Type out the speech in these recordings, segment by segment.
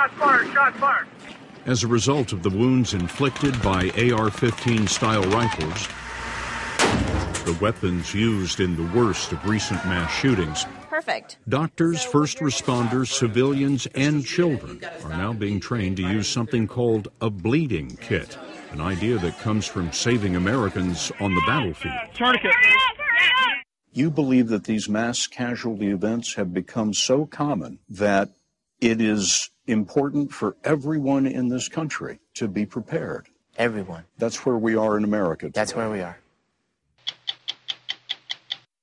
Shots fired! Shots fired! As a result of the wounds inflicted by AR 15 style rifles, the weapons used in the worst of recent mass shootings, Perfect. doctors, first responders, civilians, and children are now being trained to use something called a bleeding kit, an idea that comes from saving Americans on the battlefield. Tourniquet. You believe that these mass casualty events have become so common that it is important for everyone in this country to be prepared. Everyone. That's where we are in America. That's where we are.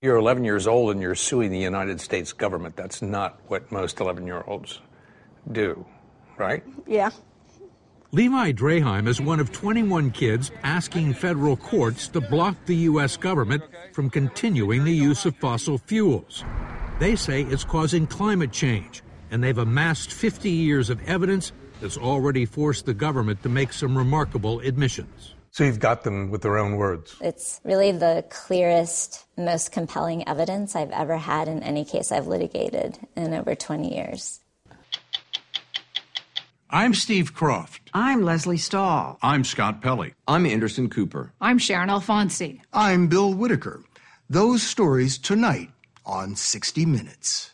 You're 11 years old and you're suing the United States government. That's not what most 11 year olds do, right? Yeah. Levi Draheim is one of 21 kids asking federal courts to block the U.S. government from continuing the use of fossil fuels. They say it's causing climate change, and they've amassed 50 years of evidence that's already forced the government to make some remarkable admissions. So you've got them with their own words. It's really the clearest, most compelling evidence I've ever had in any case I've litigated in over 20 years. I'm Steve Kroft. I'm Leslie Stahl. I'm Scott Pelley. I'm Anderson Cooper. I'm Sharon Alfonsi. I'm Bill Whitaker. Those stories tonight on 60 Minutes.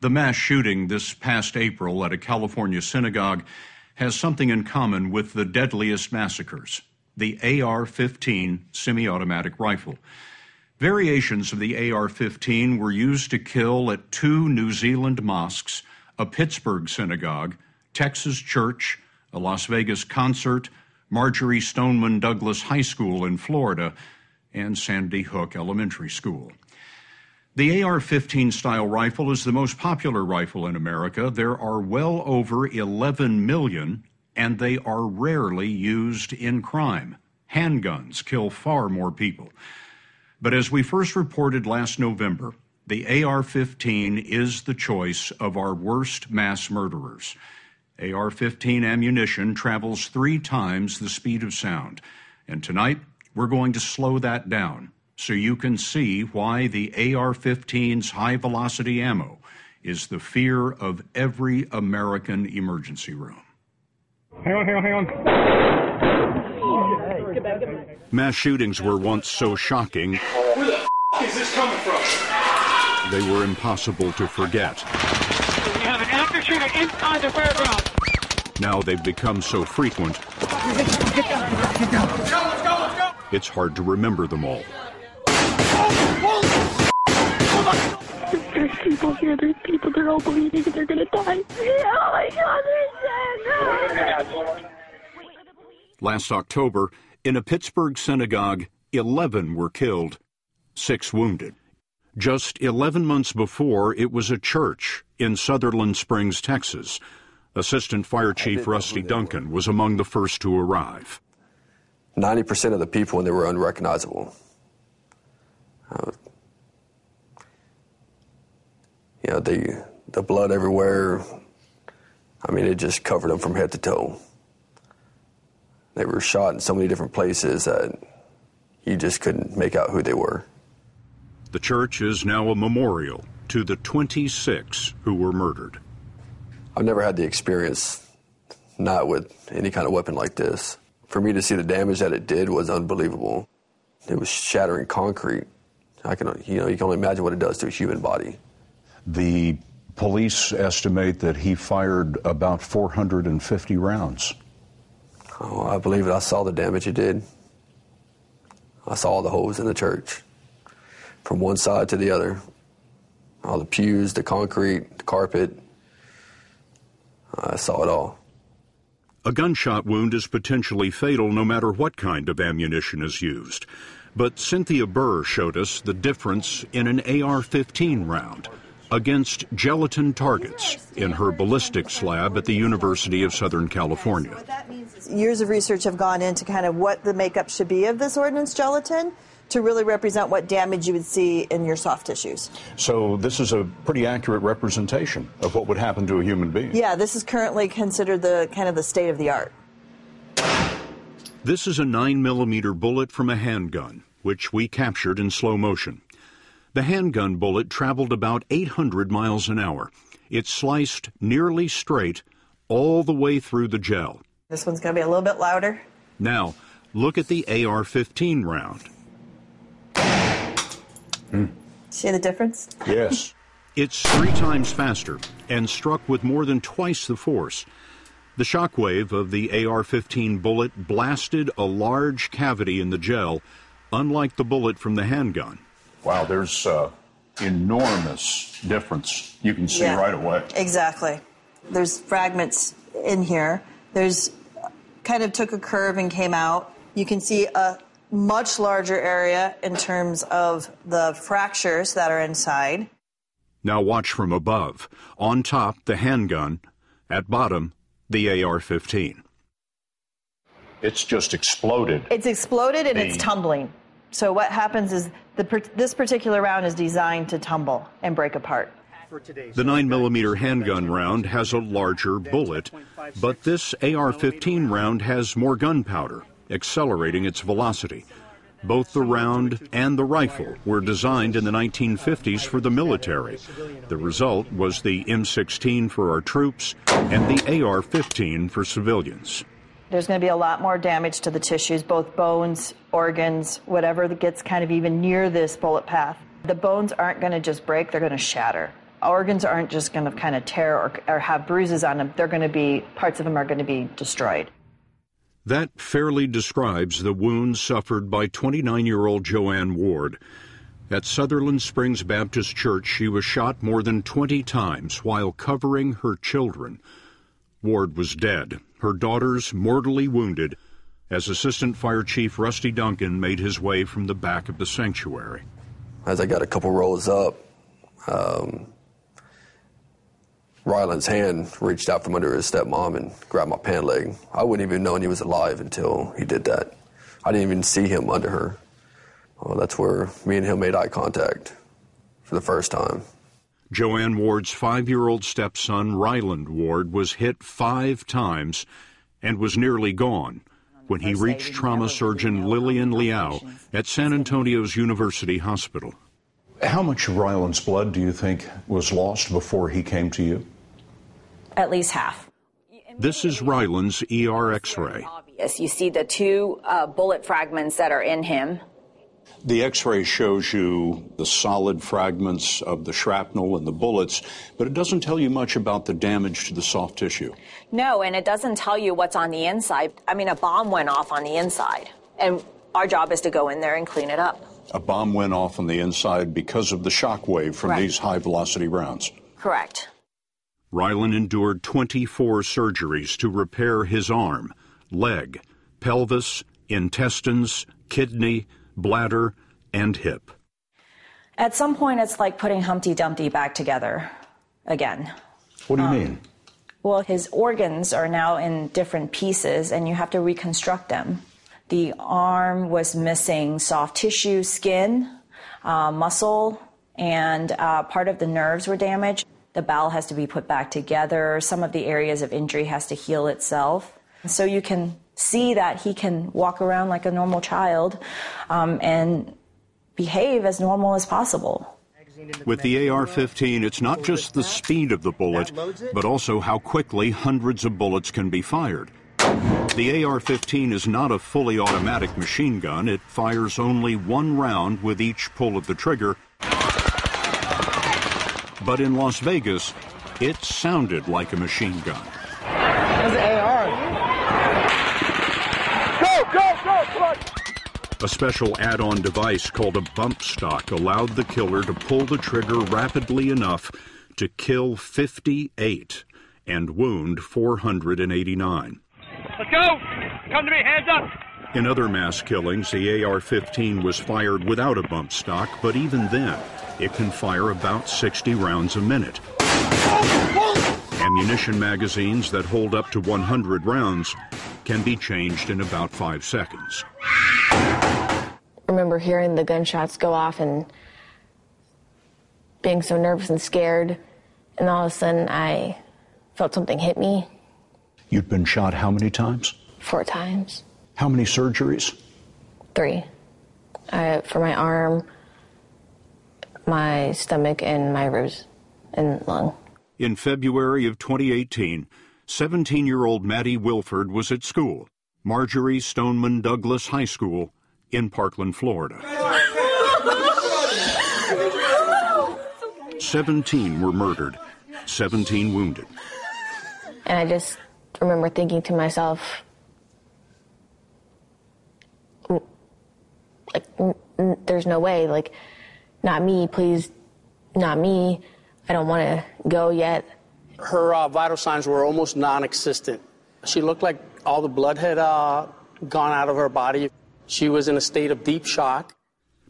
The mass shooting this past April at a California synagogue has something in common with the deadliest massacres the AR 15 semi automatic rifle. Variations of the AR 15 were used to kill at two New Zealand mosques, a Pittsburgh synagogue, Texas church, a Las Vegas concert, Marjory Stoneman Douglas High School in Florida, and Sandy Hook Elementary School. The AR 15 style rifle is the most popular rifle in America. There are well over 11 million, and they are rarely used in crime. Handguns kill far more people. But as we first reported last November, the AR 15 is the choice of our worst mass murderers. AR 15 ammunition travels three times the speed of sound. And tonight, we're going to slow that down so you can see why the AR 15's high velocity ammo is the fear of every American emergency room. Hang on, hang on, hang on. Mass shootings were once so shocking, Where the f- is this coming from? they were impossible to forget. We have an active shooter inside the fairground. Now they've become so frequent, Get down, get down. Let's go, let's go, let's go. it's hard to remember them all. There's people here, there's people, they're all bleeding, they're gonna die. Oh my god, they're! Last October, in a Pittsburgh synagogue, 11 were killed, six wounded. Just 11 months before, it was a church in Sutherland Springs, Texas. Assistant Fire Chief Rusty Duncan was among the first to arrive. 90% of the people, and they were unrecognizable. Uh, you know, the, the blood everywhere, I mean, it just covered them from head to toe. They were shot in so many different places that you just couldn't make out who they were. The church is now a memorial to the 26 who were murdered. I've never had the experience, not with any kind of weapon like this. For me to see the damage that it did was unbelievable. It was shattering concrete. I can, you know, you can only imagine what it does to a human body. The Police estimate that he fired about 450 rounds. Oh, I believe it. I saw the damage he did. I saw the holes in the church from one side to the other. All the pews, the concrete, the carpet. I saw it all. A gunshot wound is potentially fatal no matter what kind of ammunition is used. But Cynthia Burr showed us the difference in an AR 15 round against gelatin targets in her ballistics lab at the University of Southern California. Years of research have gone into kind of what the makeup should be of this ordnance gelatin to really represent what damage you would see in your soft tissues. So this is a pretty accurate representation of what would happen to a human being. Yeah, this is currently considered the kind of the state of the art. This is a 9 millimeter bullet from a handgun, which we captured in slow motion. The handgun bullet traveled about 800 miles an hour. It sliced nearly straight all the way through the gel. This one's going to be a little bit louder. Now, look at the AR 15 round. Mm. See the difference? Yes. It's three times faster and struck with more than twice the force. The shockwave of the AR 15 bullet blasted a large cavity in the gel, unlike the bullet from the handgun. Wow, there's uh, enormous difference you can see Yeah. right away. Exactly. There's fragments in here. There's kind of took a curve and came out. You can see a much larger area in terms of the fractures that are inside. Now watch from above. On top, the handgun. At bottom, the AR 15. It's just exploded. It's exploded and it's tumbling. So what happens is the, this particular round is designed to tumble and break apart. The 9mm handgun round has a larger bullet, but this AR 15 round has more gunpowder, accelerating its velocity. Both the round and the rifle were designed in the 1950s for the military. The result was the M16 for our troops and the AR 15 for civilians. There's going to be a lot more damage to the tissues, both bones, organs, whatever that gets kind of even near this bullet path. The bones aren't going to just break, they're going to shatter. Organs aren't just going to kind of tear or, or have bruises on them, they're going to be, parts of them are going to be destroyed. That fairly describes the wounds suffered by 29 year old Joanne Ward. At Sutherland Springs Baptist Church, she was shot more than 20 times while covering her children. Ward was dead, her daughters mortally wounded, as Assistant Fire Chief Rusty Duncan made his way from the back of the sanctuary. As I got a couple rows up, um, Ryland's hand reached out from under his stepmom and grabbed my pant leg. I wouldn't even known he was alive until he did that. I didn't even see him under her. Well, that's where me and him made eye contact for the first time. Joanne Ward's five year old stepson, Ryland Ward, was hit five times and was nearly gone when he reached trauma surgeon Lillian Liao at San Antonio's University Hospital. How much of Ryland's blood do you think was lost before he came to you? At least half. This is Ryland's ER x ray. Yes, you see the two uh, bullet fragments that are in him. The x ray shows you the solid fragments of the shrapnel and the bullets, but it doesn't tell you much about the damage to the soft tissue. No, and it doesn't tell you what's on the inside. I mean, a bomb went off on the inside, and our job is to go in there and clean it up. A bomb went off on the inside because of the shock wave from Right. these high velocity rounds. Correct. Ryland endured 24 surgeries to repair his arm, leg, pelvis, intestines, kidney, bladder, and hip. At some point, it's like putting Humpty Dumpty back together again. What do you mean? Well, his organs are now in different pieces, and you have to reconstruct them. The arm was missing soft tissue, skin, uh, muscle, and uh, part of the nerves were damaged. The bowel has to be put back together. Some of the areas of injury has to heal itself. So you can see that he can walk around like a normal child um, and behave as normal as possible. With the AR 15, it's not just the speed of the bullet, but also how quickly hundreds of bullets can be fired. The AR 15 is not a fully automatic machine gun, it fires only one round with each pull of the trigger. But in Las Vegas, it sounded like a machine gun. That's an AR. Go, go, go, come on. A special add on device called a bump stock allowed the killer to pull the trigger rapidly enough to kill 58 and wound 489. Let's go. Come to me, hands up. In other mass killings, the AR 15 was fired without a bump stock, but even then, it can fire about 60 rounds a minute. Oh, Ammunition magazines that hold up to 100 rounds can be changed in about five seconds. I remember hearing the gunshots go off and being so nervous and scared, and all of a sudden I felt something hit me You'd been shot how many times? four times. How many surgeries? Three. I, for my arm, my stomach, and my ribs and lung. In February of 2018, 17 year old Maddie Wilford was at school, Marjory Stoneman Douglas High School in Parkland, Florida. 17 were murdered, 17 wounded. And I just remember thinking to myself, "Mm, like, there's no way, like, not me, please, not me. I don't want to go yet. Her uh, vital signs were almost non existent. She looked like all the blood had uh, gone out of her body. She was in a state of deep shock.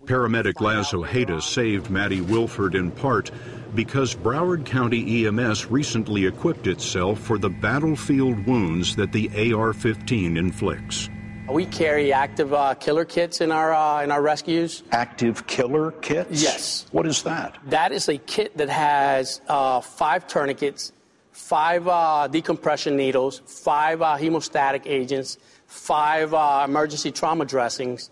Paramedic Laz Ojeda saved Maddie Wilford in part because Broward County EMS recently equipped itself for the battlefield wounds that the AR 15 inflicts. We carry active uh, killer kits in our uh, in our rescues. Active killer kits? Yes. What is that? That is a kit that has uh, five tourniquets, five uh, decompression needles, five uh, hemostatic agents, five uh, emergency trauma dressings.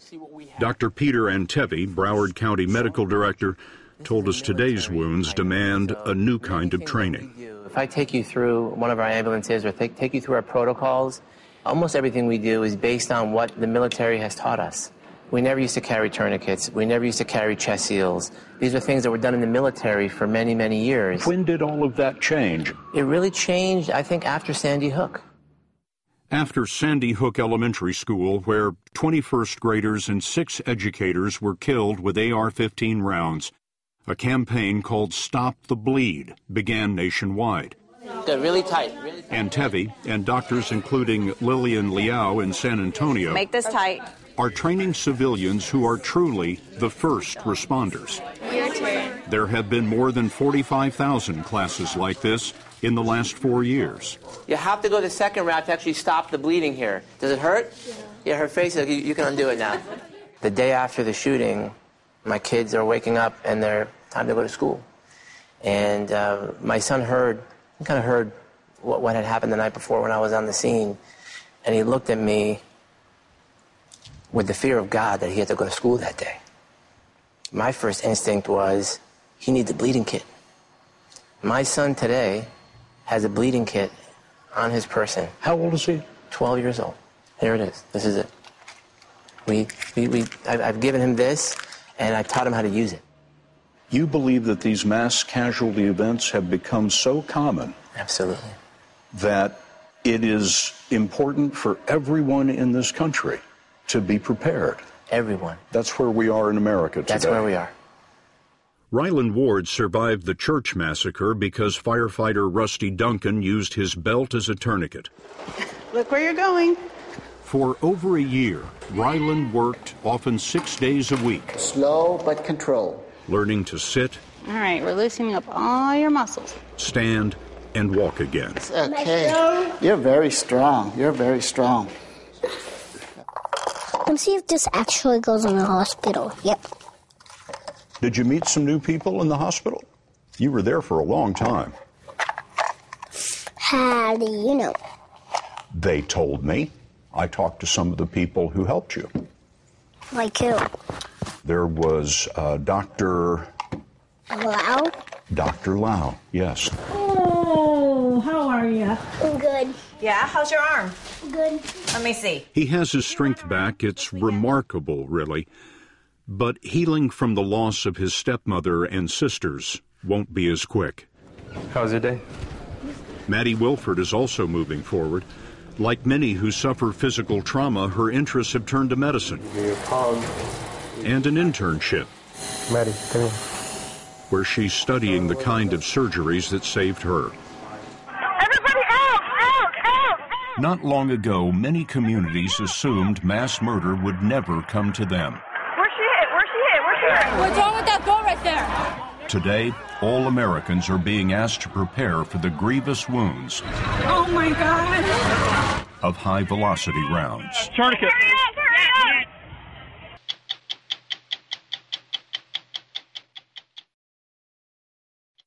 Dr. Peter Antevy, Broward County Medical Director, told us today's wounds demand a new kind of training. If I take you through one of our ambulances or take, take you through our protocols, almost everything we do is based on what the military has taught us. We never used to carry tourniquets. We never used to carry chest seals. These are things that were done in the military for many, many years. When did all of that change? It really changed, I think, after Sandy Hook. After Sandy Hook Elementary School, where 21st graders and six educators were killed with AR 15 rounds, a campaign called Stop the Bleed began nationwide. Good, really tight. Really Antevy and doctors including Lillian Liao in San Antonio Make this tight. are training civilians who are truly the first responders. Your turn. There have been more than 45,000 classes like this in the last four years. You have to go the second route to actually stop the bleeding here. Does it hurt? Yeah, her face, you, you can undo it now. The day after the shooting, my kids are waking up and they're time to go to school. And uh, my son heard, he kind of heard what, what had happened the night before when I was on the scene. And he looked at me with the fear of God that he had to go to school that day. My first instinct was, he needs a bleeding kit. My son today has a bleeding kit on his person. How old is he? 12 years old. Here it is. This is it. We, we, we, I've given him this, and I taught him how to use it. You believe that these mass casualty events have become so common Absolutely. that it is important for everyone in this country to be prepared. Everyone. That's where we are in America today. That's where we are. Ryland Ward survived the church massacre because firefighter Rusty Duncan used his belt as a tourniquet. Look where you're going. For over a year, Ryland worked often six days a week, Slow but controlled. Learning to sit, All right, we're loosening up all your muscles. stand, and walk again. Okay. You're very strong. You're very strong. Let's see if this actually goes in the hospital. Yep. Did you meet some new people in the hospital? You were there for a long time. How do you know? They told me. I talked to some of the people who helped you. Like who? There was uh, Dr. Wow. Dr. Lau, yes. Oh, how are you? Good. Yeah, how's your arm? Good. Let me see. He has his strength back. It's remarkable, really. But healing from the loss of his stepmother and sisters won't be as quick. How's your day? Maddie Wilford is also moving forward. Like many who suffer physical trauma, her interests have turned to medicine and an internship. Maddie, come here. Where she's studying the kind of surgeries that saved her. Everybody out! Out! Out! Not long ago, many communities assumed mass murder would never come to them. Where's she hit? Where's she hit? Where's she hit? What's wrong with that girl right there? Today, all Americans are being asked to prepare for the grievous wounds Oh my god. of high velocity rounds. Tourniquet.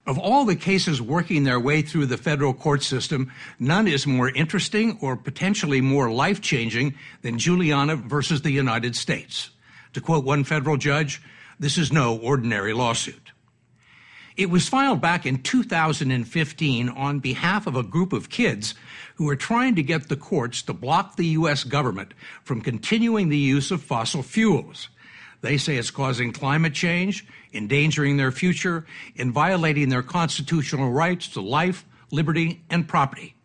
Of all the cases working their way through the federal court system, none is more interesting or potentially more life changing than Juliana versus the United States. To quote one federal judge, this is no ordinary lawsuit. It was filed back in 2015 on behalf of a group of kids who were trying to get the courts to block the U.S. government from continuing the use of fossil fuels. They say it's causing climate change, endangering their future, and violating their constitutional rights to life, liberty, and property.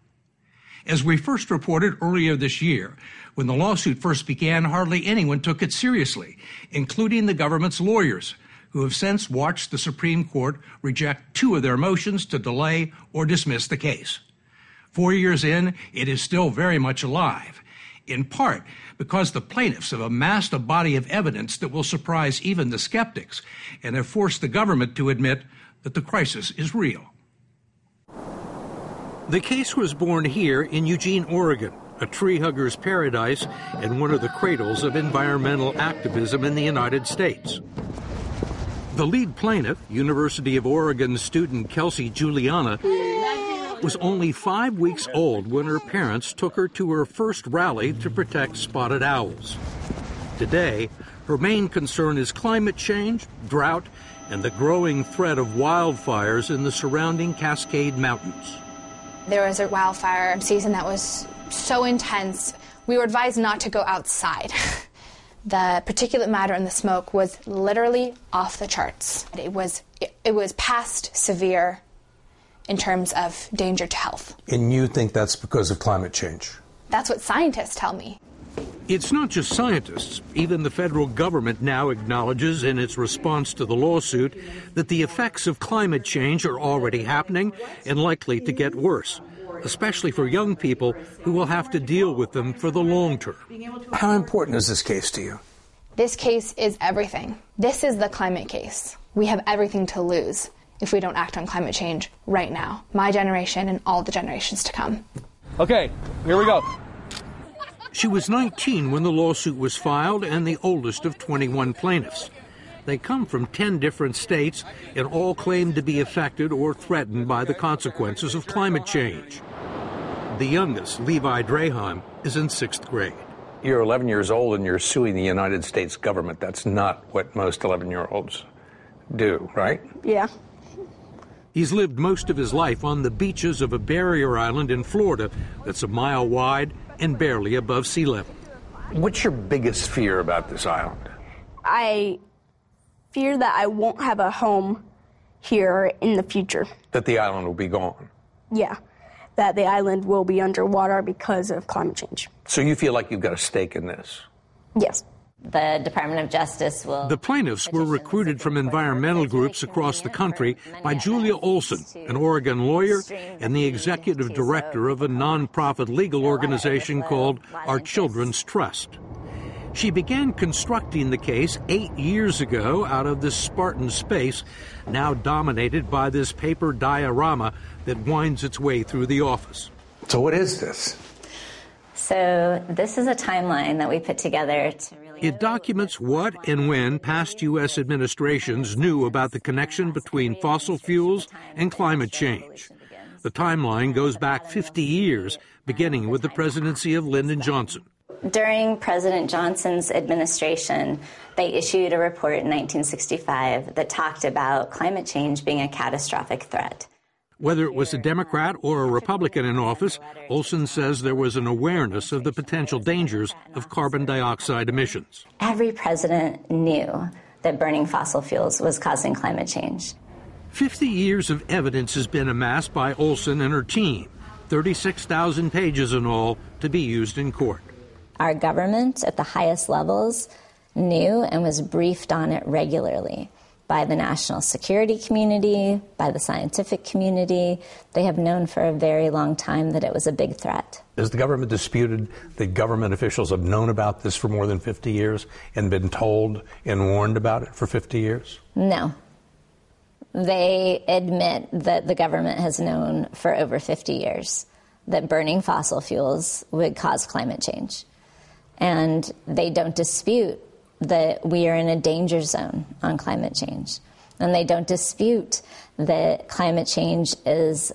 As we first reported earlier this year, when the lawsuit first began, hardly anyone took it seriously, including the government's lawyers, who have since watched the Supreme Court reject two of their motions to delay or dismiss the case. Four years in, it is still very much alive, in part because the plaintiffs have amassed a body of evidence that will surprise even the skeptics and have forced the government to admit that the crisis is real. The case was born here in Eugene, Oregon, a tree hugger's paradise and one of the cradles of environmental activism in the United States. The lead plaintiff, University of Oregon student Kelsey Juliana, was only five weeks old when her parents took her to her first rally to protect spotted owls. Today, her main concern is climate change, drought, and the growing threat of wildfires in the surrounding Cascade Mountains. There was a wildfire season that was so intense, we were advised not to go outside. the particulate matter in the smoke was literally off the charts. It was it, it was past severe in terms of danger to health. And you think that's because of climate change? That's what scientists tell me. It's not just scientists. Even the federal government now acknowledges in its response to the lawsuit that the effects of climate change are already happening and likely to get worse, especially for young people who will have to deal with them for the long term. How important is this case to you? This case is everything. This is the climate case. We have everything to lose if we don't act on climate change right now. My generation and all the generations to come. Okay, here we go. She was 19 when the lawsuit was filed and the oldest of 21 plaintiffs. They come from 10 different states and all claim to be affected or threatened by the consequences of climate change. The youngest, Levi Draheim, is in sixth grade. You're 11 years old and you're suing the United States government. That's not what most 11 year olds do, right? Yeah. He's lived most of his life on the beaches of a barrier island in Florida that's a mile wide and barely above sea level. What's your biggest fear about this island? I fear that I won't have a home here in the future. That the island will be gone. Yeah. That the island will be underwater because of climate change. So you feel like you've got a stake in this? Yes. The Department of Justice will. The plaintiffs were recruited from environmental groups across the country by Julia Olson, an Oregon lawyer and the executive director of a nonprofit legal organization called Our Children's Trust. She began constructing the case eight years ago out of this Spartan space, now dominated by this paper diorama that winds its way through the office. So, what is this? So, this is a timeline that we put together to really. It documents what and when past U.S. administrations knew about the connection between fossil fuels and climate change. The timeline goes back 50 years, beginning with the presidency of Lyndon Johnson. During President Johnson's administration, they issued a report in 1965 that talked about climate change being a catastrophic threat. Whether it was a Democrat or a Republican in office, Olson says there was an awareness of the potential dangers of carbon dioxide emissions. Every president knew that burning fossil fuels was causing climate change. 50 years of evidence has been amassed by Olson and her team, 36,000 pages in all to be used in court. Our government at the highest levels knew and was briefed on it regularly by the national security community, by the scientific community. They have known for a very long time that it was a big threat. Has the government disputed that government officials have known about this for more than 50 years and been told and warned about it for 50 years? No. They admit that the government has known for over 50 years that burning fossil fuels would cause climate change. And they don't dispute that we are in a danger zone on climate change. And they don't dispute that climate change is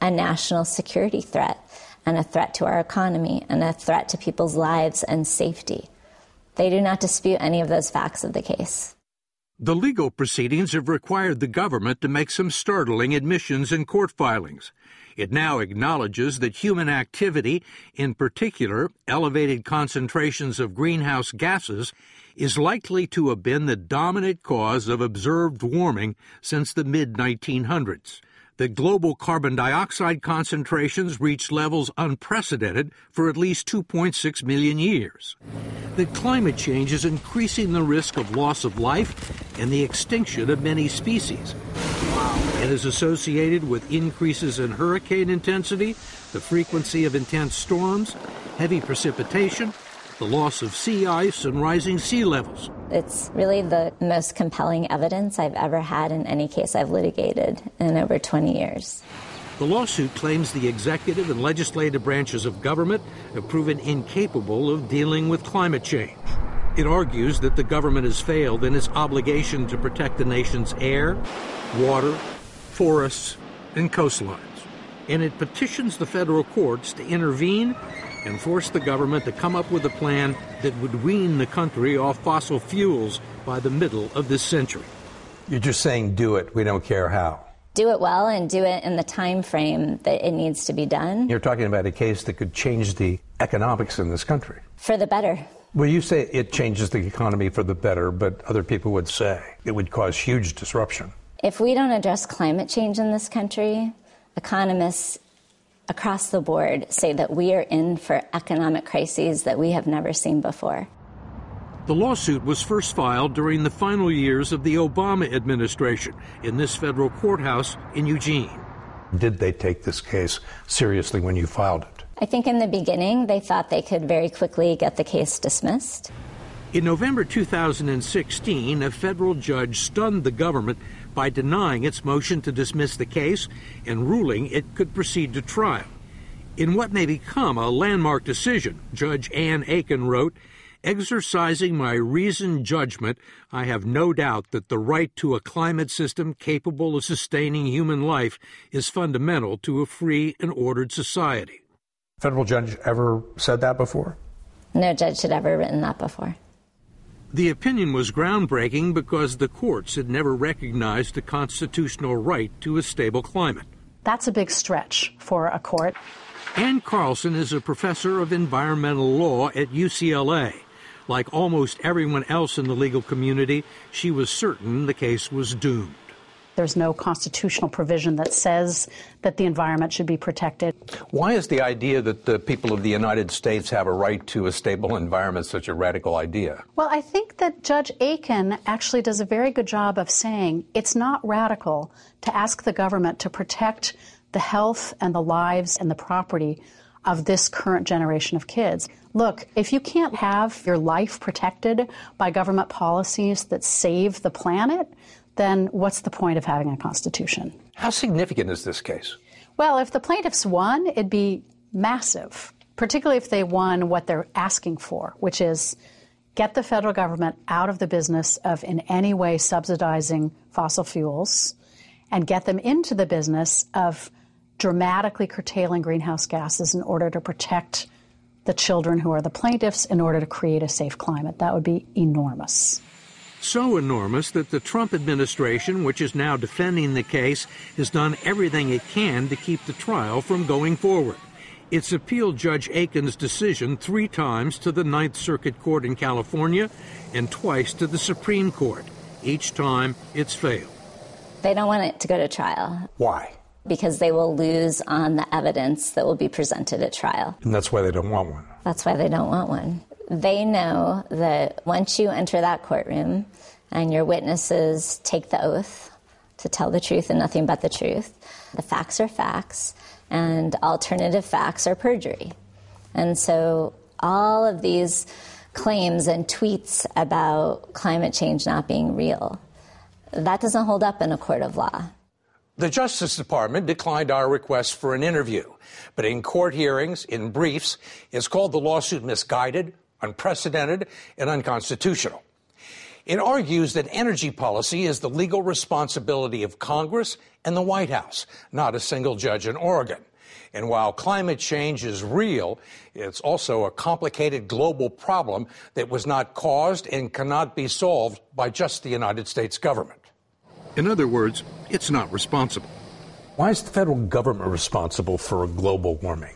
a national security threat and a threat to our economy and a threat to people's lives and safety. They do not dispute any of those facts of the case. The legal proceedings have required the government to make some startling admissions in court filings. It now acknowledges that human activity, in particular elevated concentrations of greenhouse gases, is likely to have been the dominant cause of observed warming since the mid 1900s that global carbon dioxide concentrations reached levels unprecedented for at least 2.6 million years. That climate change is increasing the risk of loss of life and the extinction of many species. It is associated with increases in hurricane intensity, the frequency of intense storms, heavy precipitation, the loss of sea ice, and rising sea levels. It's really the most compelling evidence I've ever had in any case I've litigated in over 20 years. The lawsuit claims the executive and legislative branches of government have proven incapable of dealing with climate change. It argues that the government has failed in its obligation to protect the nation's air, water, forests, and coastlines. And it petitions the federal courts to intervene and force the government to come up with a plan that would wean the country off fossil fuels by the middle of this century. You're just saying do it, we don't care how. Do it well and do it in the time frame that it needs to be done. You're talking about a case that could change the economics in this country. For the better. Well, you say it changes the economy for the better, but other people would say it would cause huge disruption. If we don't address climate change in this country, economists across the board say that we are in for economic crises that we have never seen before. The lawsuit was first filed during the final years of the Obama administration in this federal courthouse in Eugene. Did they take this case seriously when you filed it? I think in the beginning they thought they could very quickly get the case dismissed. In November 2016, a federal judge stunned the government by denying its motion to dismiss the case and ruling it could proceed to trial. In what may become a landmark decision, Judge Ann Aiken wrote, Exercising my reasoned judgment, I have no doubt that the right to a climate system capable of sustaining human life is fundamental to a free and ordered society. Federal judge ever said that before? No judge had ever written that before. The opinion was groundbreaking because the courts had never recognized a constitutional right to a stable climate. That's a big stretch for a court. Ann Carlson is a professor of environmental law at UCLA. Like almost everyone else in the legal community, she was certain the case was doomed. There's no constitutional provision that says that the environment should be protected. Why is the idea that the people of the United States have a right to a stable environment such a radical idea? Well, I think that Judge Aiken actually does a very good job of saying it's not radical to ask the government to protect the health and the lives and the property of this current generation of kids. Look, if you can't have your life protected by government policies that save the planet, then what's the point of having a constitution? How significant is this case? Well, if the plaintiffs won, it'd be massive, particularly if they won what they're asking for, which is get the federal government out of the business of in any way subsidizing fossil fuels and get them into the business of dramatically curtailing greenhouse gases in order to protect the children who are the plaintiffs in order to create a safe climate. That would be enormous so enormous that the Trump administration, which is now defending the case, has done everything it can to keep the trial from going forward. It's appealed Judge Aiken's decision three times to the Ninth Circuit Court in California and twice to the Supreme Court. Each time, it's failed. They don't want it to go to trial. Why? Because they will lose on the evidence that will be presented at trial. And that's why they don't want one. That's why they don't want one. They know that once you enter that courtroom and your witnesses take the oath to tell the truth and nothing but the truth, the facts are facts and alternative facts are perjury. And so all of these claims and tweets about climate change not being real, that doesn't hold up in a court of law. The Justice Department declined our request for an interview, but in court hearings, in briefs, it's called the lawsuit misguided, unprecedented, and unconstitutional. It argues that energy policy is the legal responsibility of Congress and the White House, not a single judge in Oregon. And while climate change is real, it's also a complicated global problem that was not caused and cannot be solved by just the United States government. In other words, it's not responsible. Why is the federal government responsible for global warming?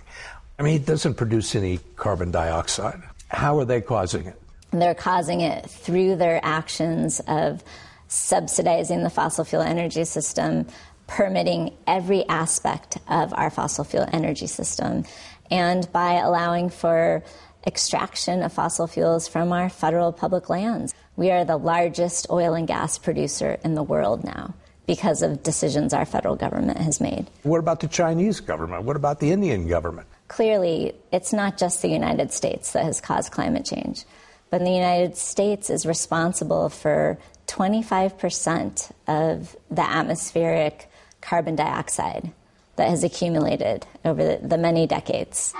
I mean, it doesn't produce any carbon dioxide. How are they causing it? They're causing it through their actions of subsidizing the fossil fuel energy system, permitting every aspect of our fossil fuel energy system, and by allowing for extraction of fossil fuels from our federal public lands. We are the largest oil and gas producer in the world now because of decisions our federal government has made. What about the Chinese government? What about the Indian government? Clearly, it's not just the United States that has caused climate change, but the United States is responsible for 25% of the atmospheric carbon dioxide that has accumulated over the, the many decades.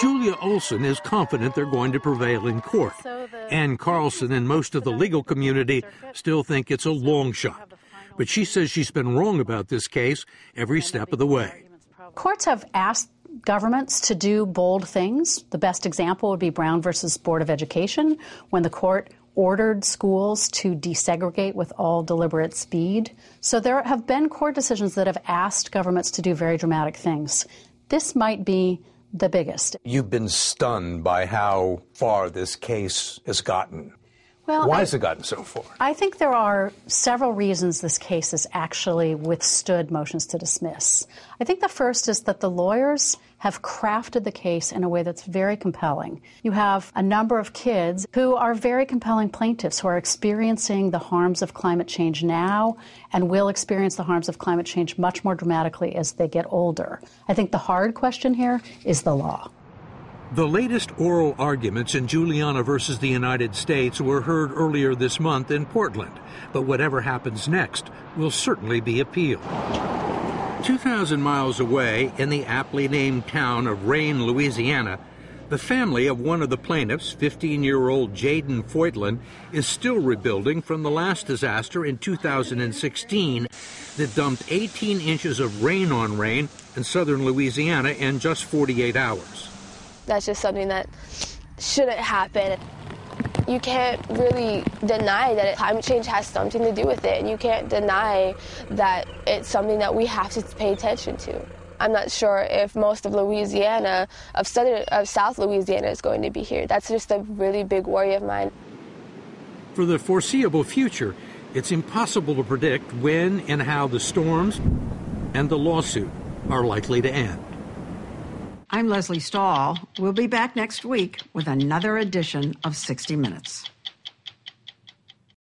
Julia Olson is confident they're going to prevail in court. Ann Carlson and most of the legal community still think it's a long shot. But she says she's been wrong about this case every step of the way. Courts have asked governments to do bold things. The best example would be Brown versus Board of Education, when the court ordered schools to desegregate with all deliberate speed. So there have been court decisions that have asked governments to do very dramatic things. This might be the biggest. You've been stunned by how far this case has gotten. Well, Why I- has it gotten so far? I think there are several reasons this case has actually withstood motions to dismiss. I think the first is that the lawyers have crafted the case in a way that's very compelling. You have a number of kids who are very compelling plaintiffs who are experiencing the harms of climate change now and will experience the harms of climate change much more dramatically as they get older. I think the hard question here is the law. The latest oral arguments in Juliana versus the United States were heard earlier this month in Portland, but whatever happens next will certainly be appealed. 2,000 miles away, in the aptly named town of Rayne, Louisiana, the family of one of the plaintiffs, 15 year old Jaden Foytlin, is still rebuilding from the last disaster in 2016 that dumped 18 inches of rain on Rayne in southern Louisiana in just 48 hours. That's just something that shouldn't happen. You can't really deny that climate change has something to do with it, and you can't deny that it's something that we have to pay attention to. I'm not sure if most of Louisiana, of southern, of South Louisiana, is going to be here. That's just a really big worry of mine. For the foreseeable future, it's impossible to predict when and how the storms and the lawsuit are likely to end. I'm Leslie Stahl. We'll be back next week with another edition of 60 Minutes.